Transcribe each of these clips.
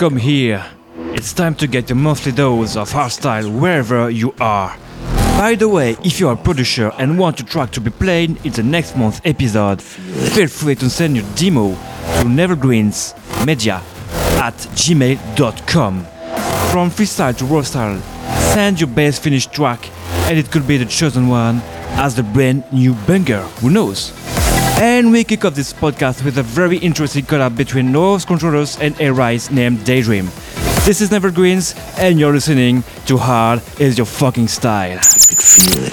Welcome here. It's time to get a monthly dose of hardstyle wherever you are. By the way, if you are a producer and want your track to be played in the next month's episode, feel free to send your demo to nevergreensmedia at gmail.com. From freestyle to raw style, send your best finished track and it could be the chosen one as the brand new banger. Who knows? And we kick off this podcast with a very interesting collab between Noisecontrollers and Arise named Daydream. This is Nevergreens, and you're listening to Hard is Your Fucking Style. feel it.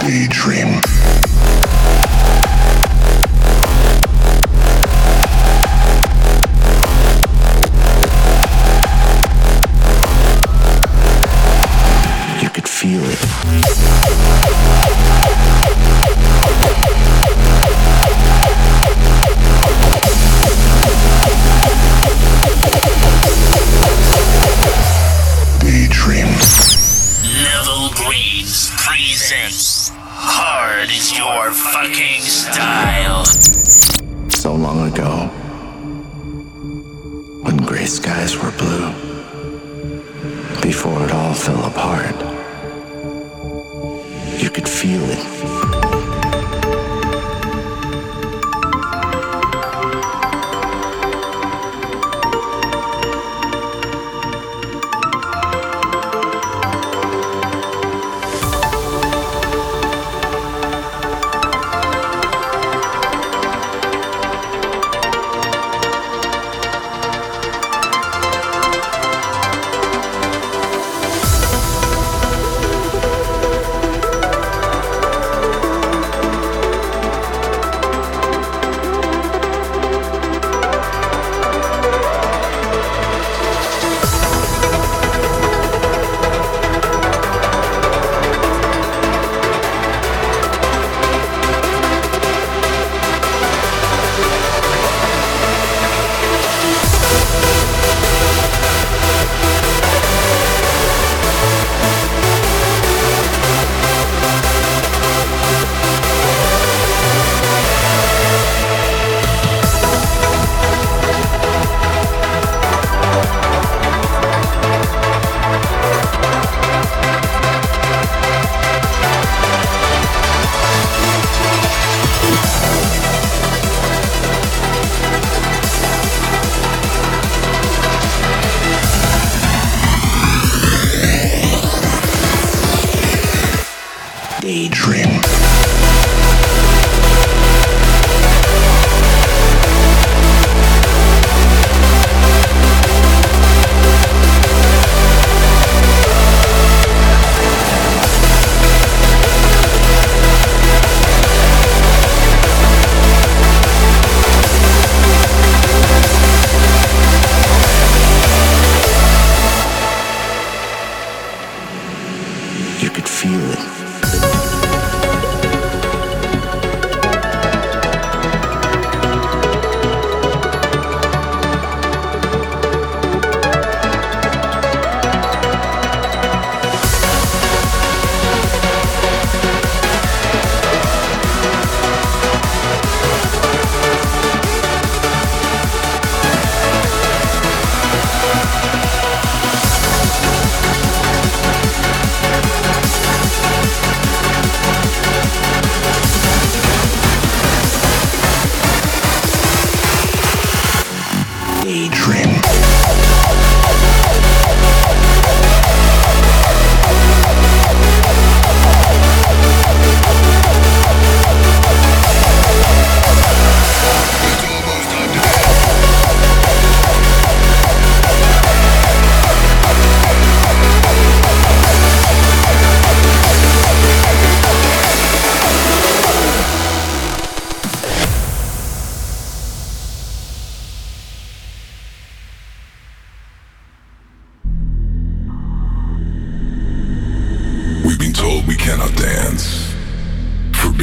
Daydream.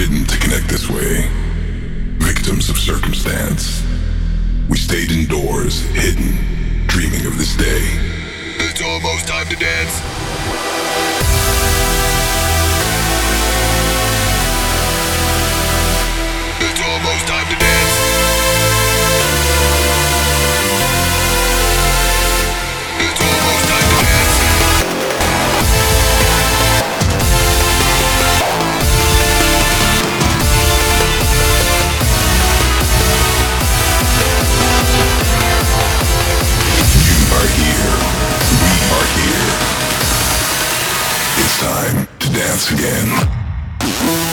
forbidden to connect this way. Victims of circumstance. We stayed indoors, hidden, dreaming of this day. It's almost time to dance. time to dance again.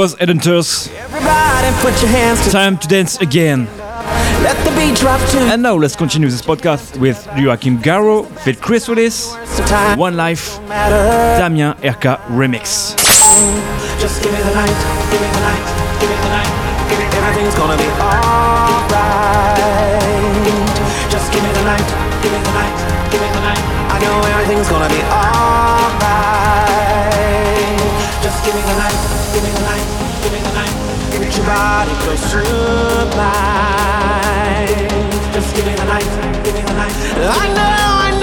Was Edenters. Everybody put your hands Time to dance again. let the beat drop to And now let's continue this podcast with Joachim Garraud, with Chris Willis, One Life. Damien RK Remix. Just give me the night, give me the night, give me the night. Everything's gonna be alright. Just give me the night, give me the night, give me the night. I know everything's gonna be alright. Just give me the night, give me the night, give me the night. Get your body close to mine. Just give me the night, give me the night. I know, I know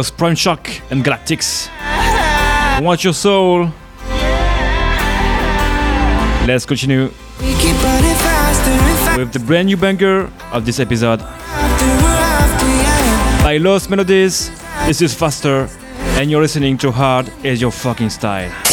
was Primeshock and Galactixx. Watch your soul. Let's continue with the brand new banger of this episode by Lost Melodies. This is Faster, and you're listening to Hard as Your Fucking Style.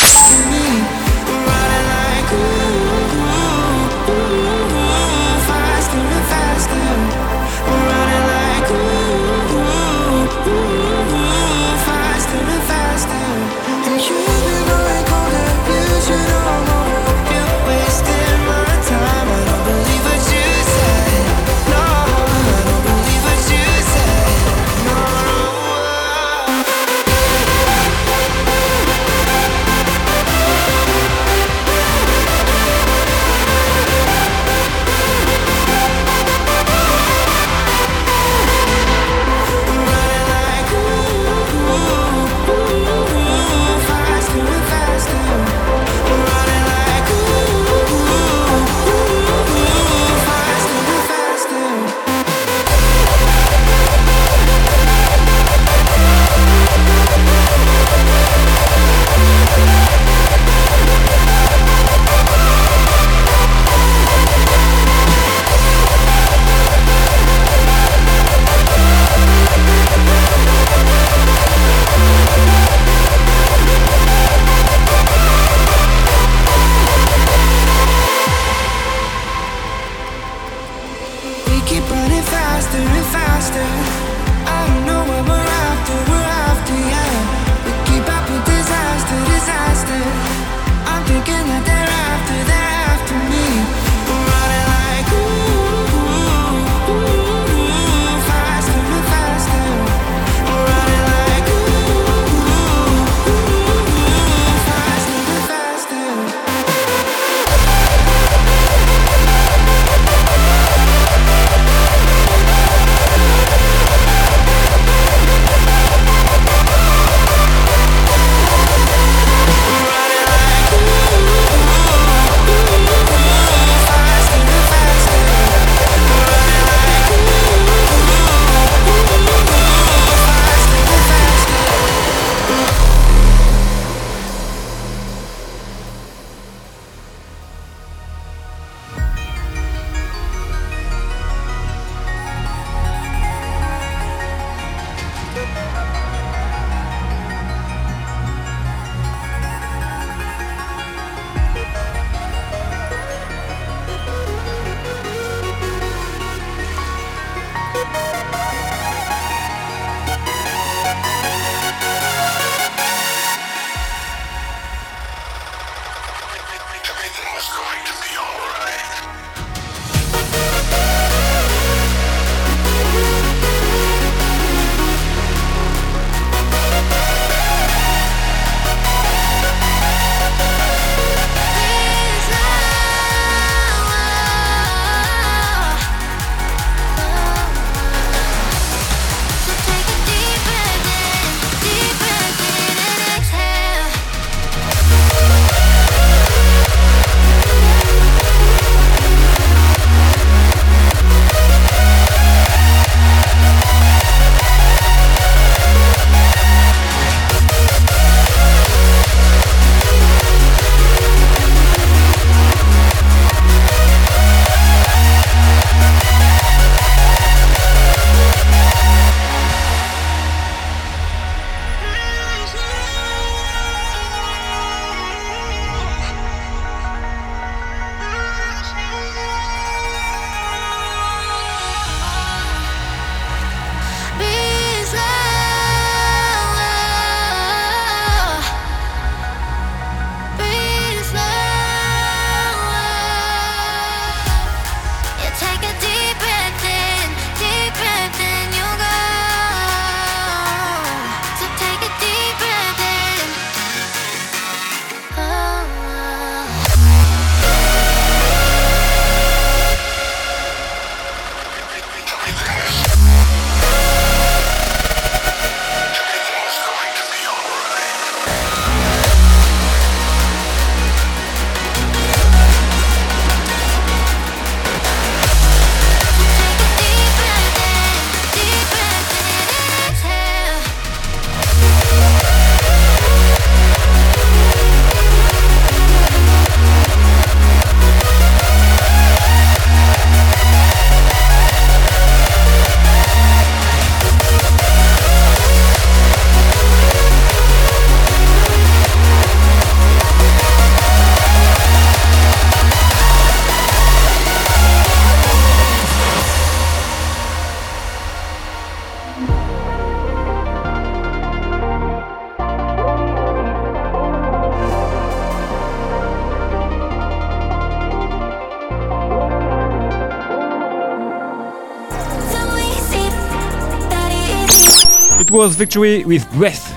Was Victory with Breath.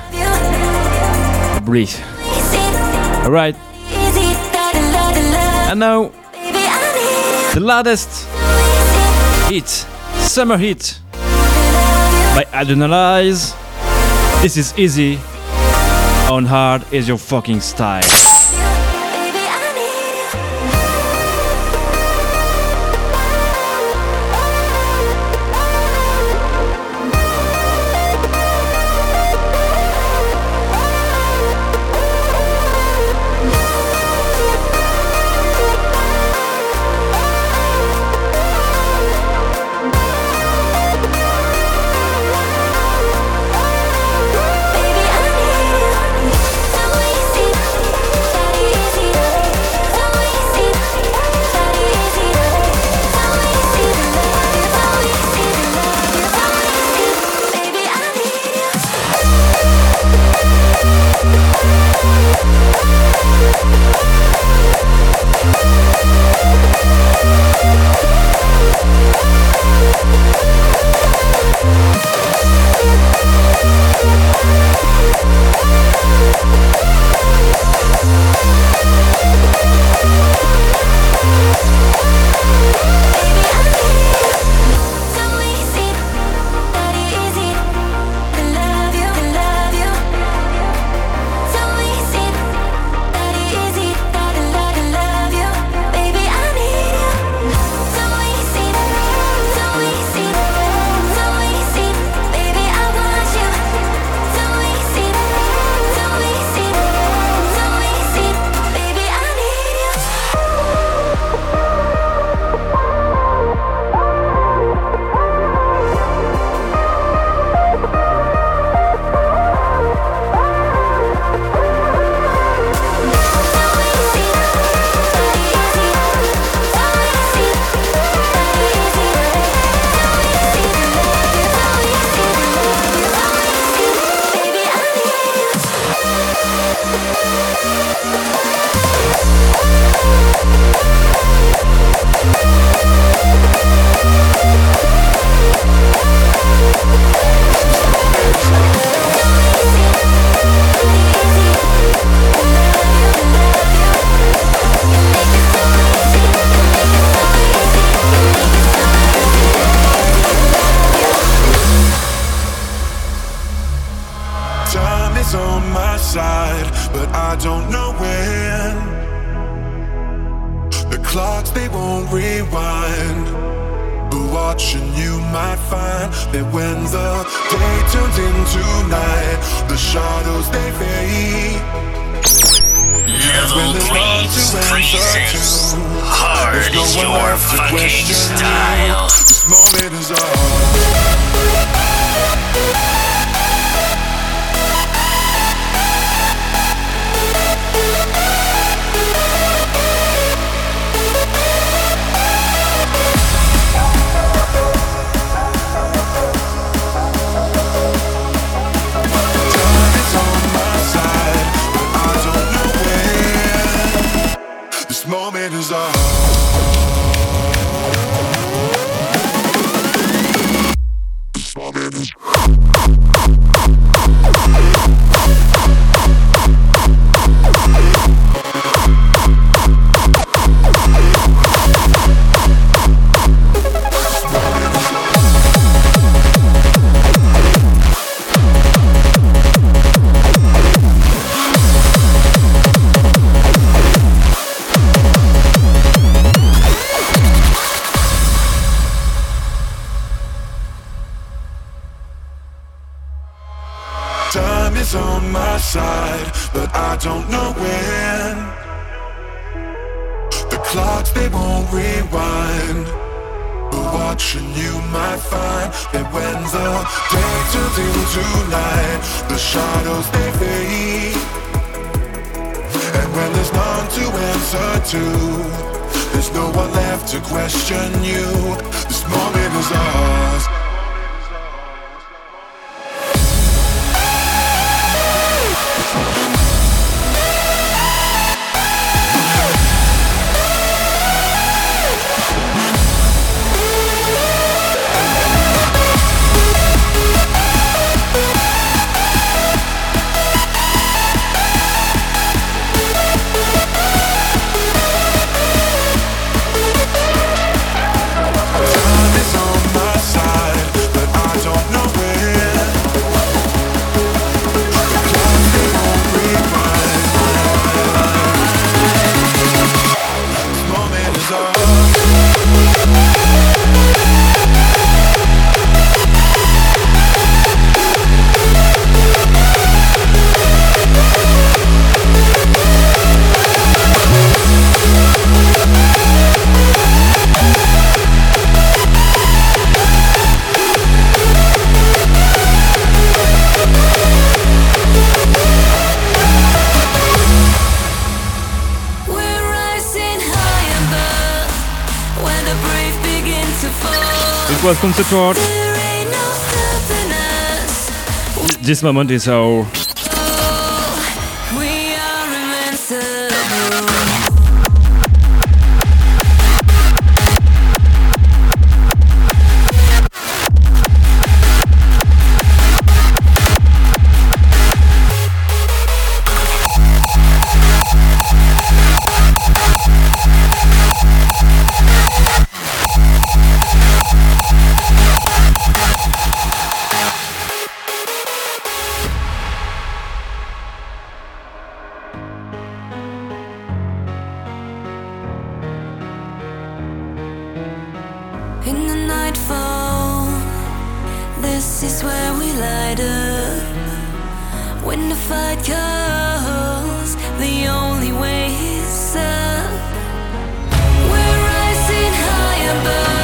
Breathe. Alright, and now the latest hit, Summer Hit by Adrenalize. This is easy. On hard is your fucking style. Clocks, they won't rewind. But watching you might find that when the day turns into night, the shadows they fade. Level please, presents hard no is your fucking style. This moment is ours. To question you. This moment is ours. That was Concert World. There ain't no stopping us. This moment is our In the nightfall, this is where we light up. When the fight calls, the only way is up. We're rising high above,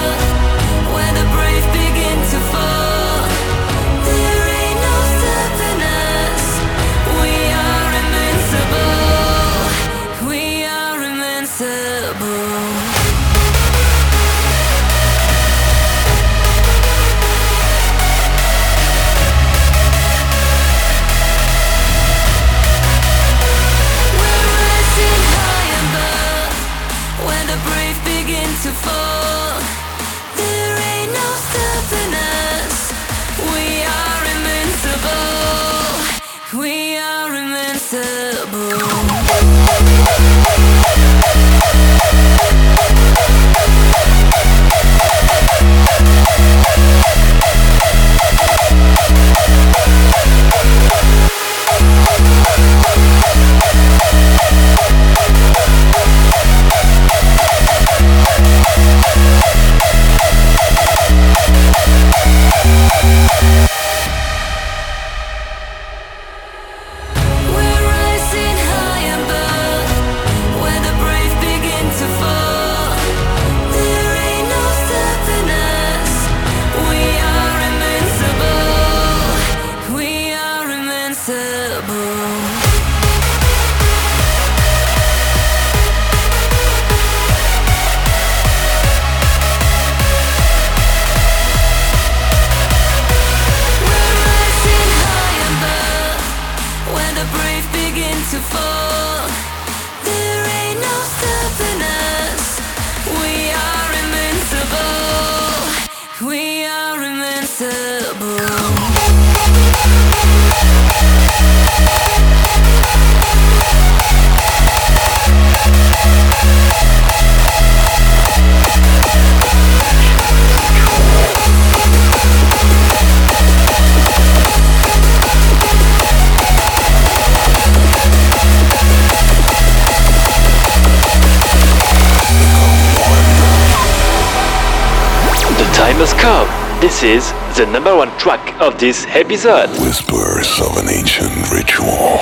come. This is the number one track of this episode. Whispers of an ancient ritual,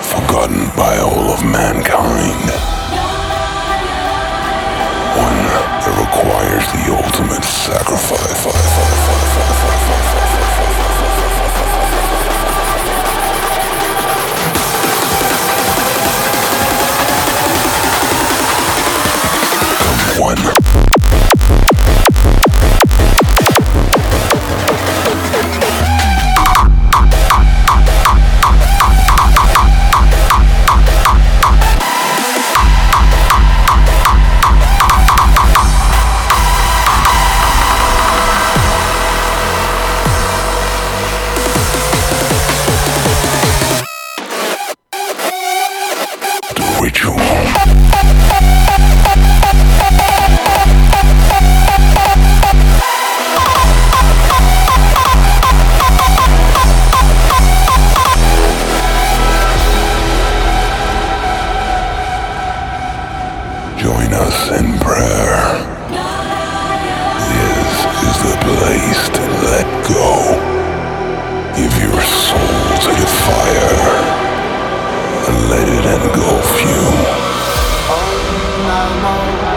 forgotten by all of mankind. One that requires the ultimate sacrifice. Join us in prayer. This is the place to let go. Give your soul to the fire and let it engulf you. Oh,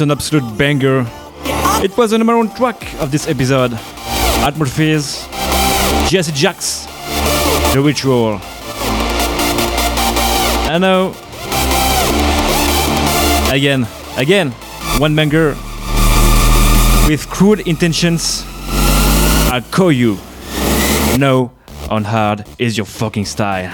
an absolute banger! It was the number one track of this episode. At Murphy's, Jesse Jacks, The Ritual. And now, again, again, one banger with crude intentions. I'll call you. No, on hard is your fucking style.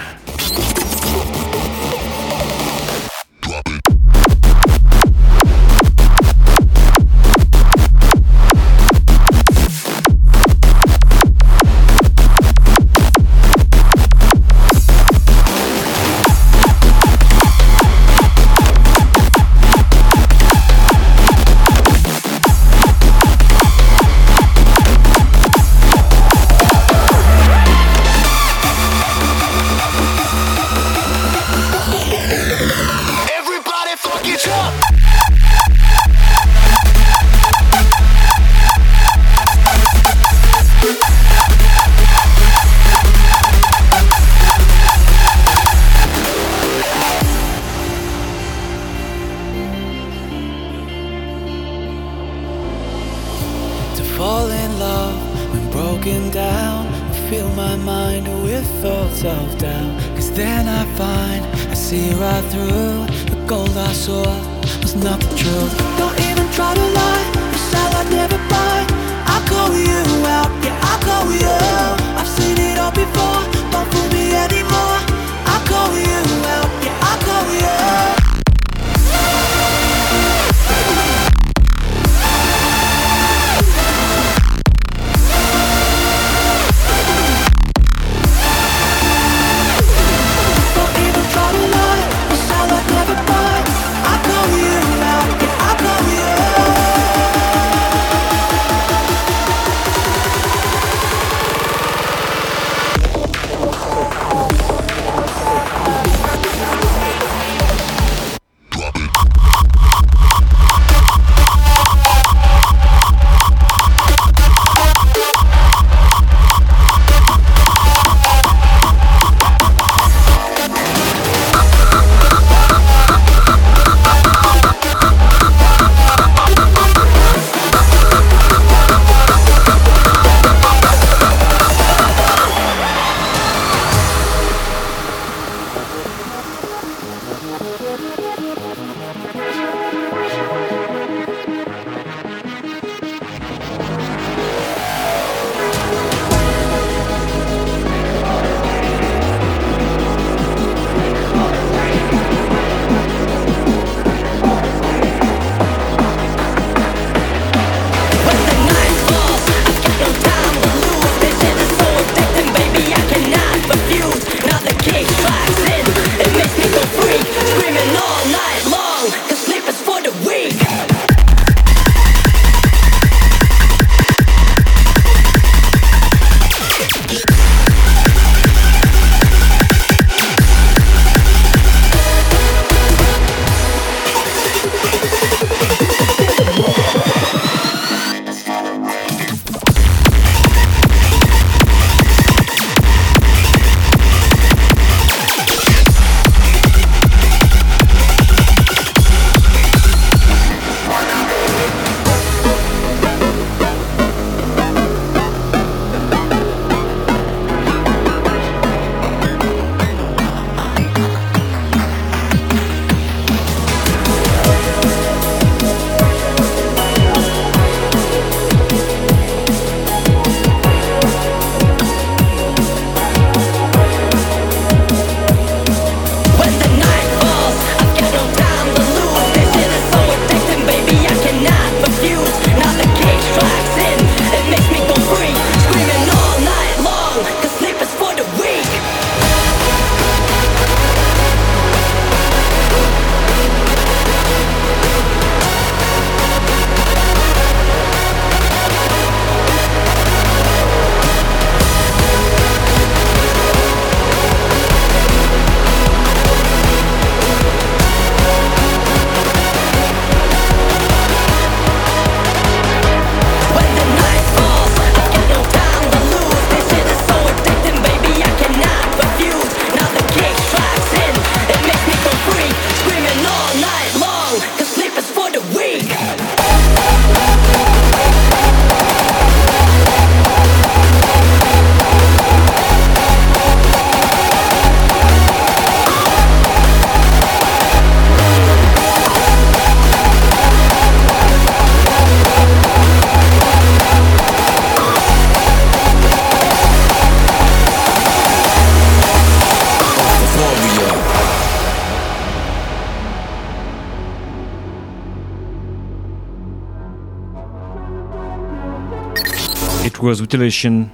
Was Mutilation.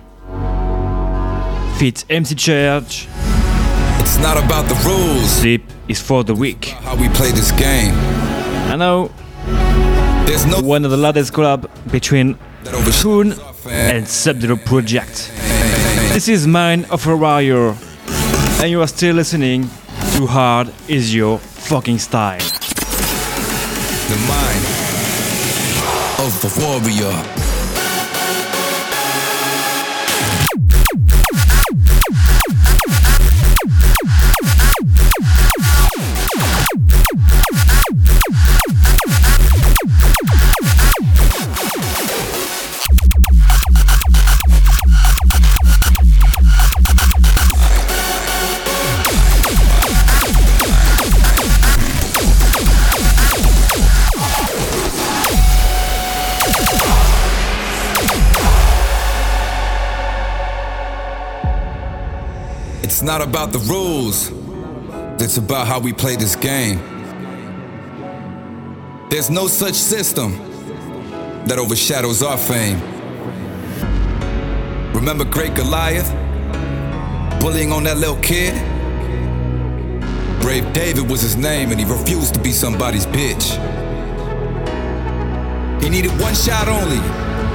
Fit MC Church. It's not about the rules, Sleep is for the weak. how we play this game. I know There's no one of the latest collab between Poon and Sub-Zero Project. This is Mind of a Warrior, and you are still listening to Hard Is Your Fucking Style. the mind of the warrior. It's not about the rules, it's about how we play this game. There's no such system that overshadows our fame. Remember Great Goliath? Bullying on that little kid? Brave David was his name, and he refused to be somebody's bitch. He needed one shot only,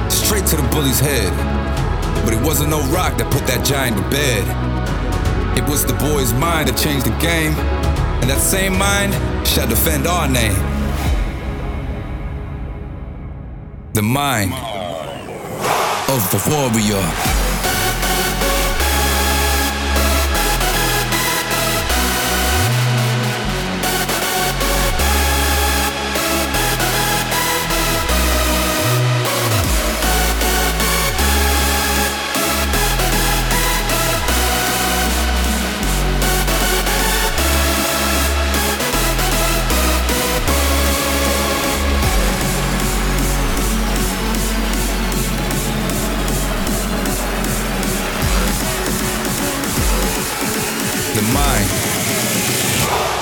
straight to the bully's head. But it wasn't no rock that put that giant to bed. It was the boy's mind that changed the game, and that same mind shall defend our name. The mind of the warrior.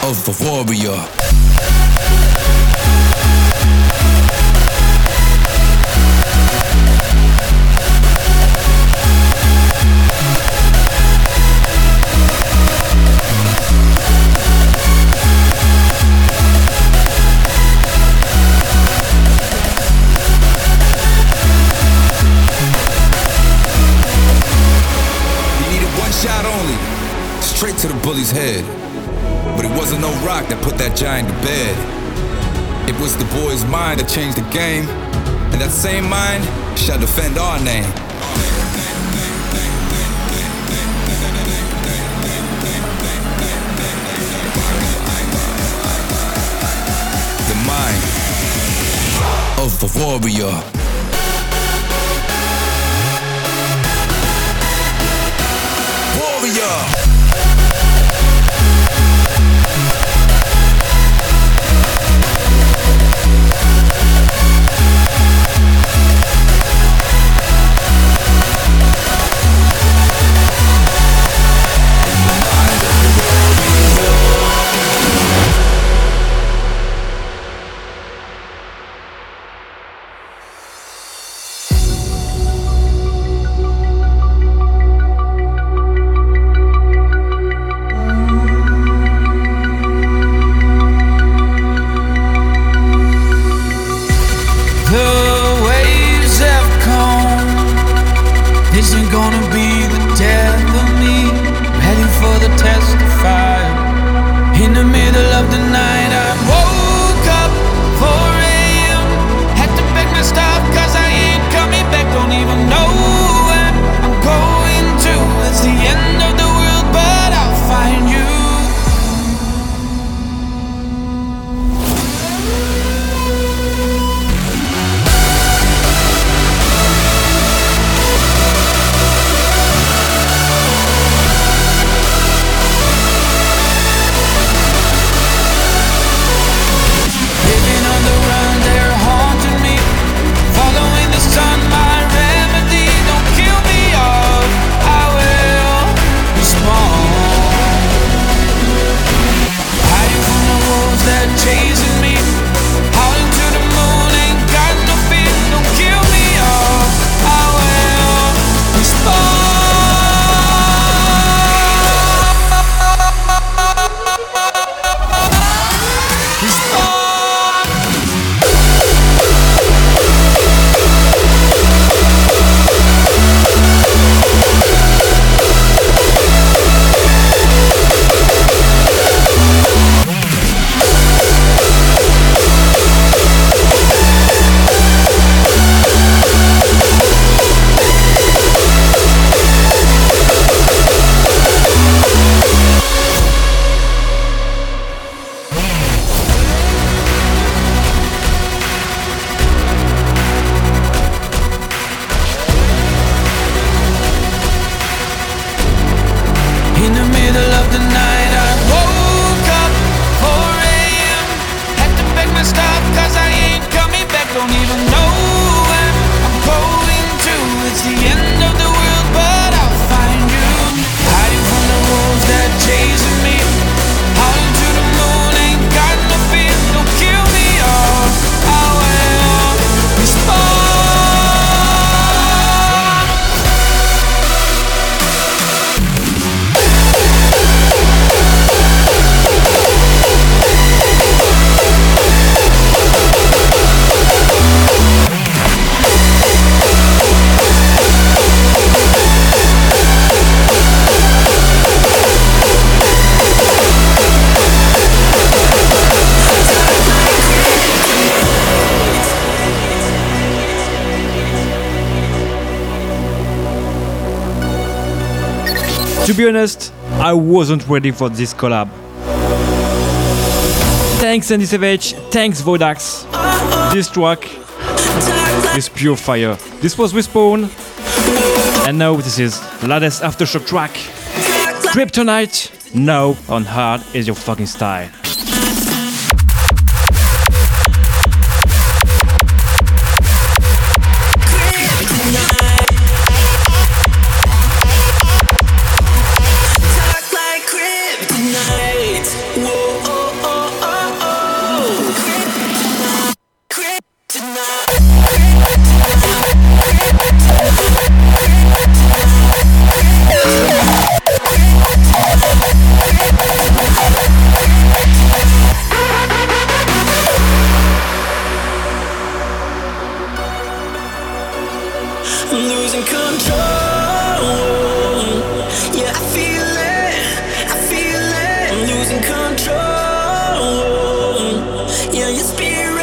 Of the warrior. He needed one shot only, straight to the bully's head. But it wasn't no rock that put that giant to bed. It was the boy's mind that changed the game, and that same mind shall defend our name. The mind of the warrior. Warrior. To be honest, I wasn't ready for this collab. Thanks Andy SVGE, thanks Vodax. This track is pure fire. This was Respawn, and now this is latest aftershock track. Kryptonite, now on hard is your fucking style. Yeah,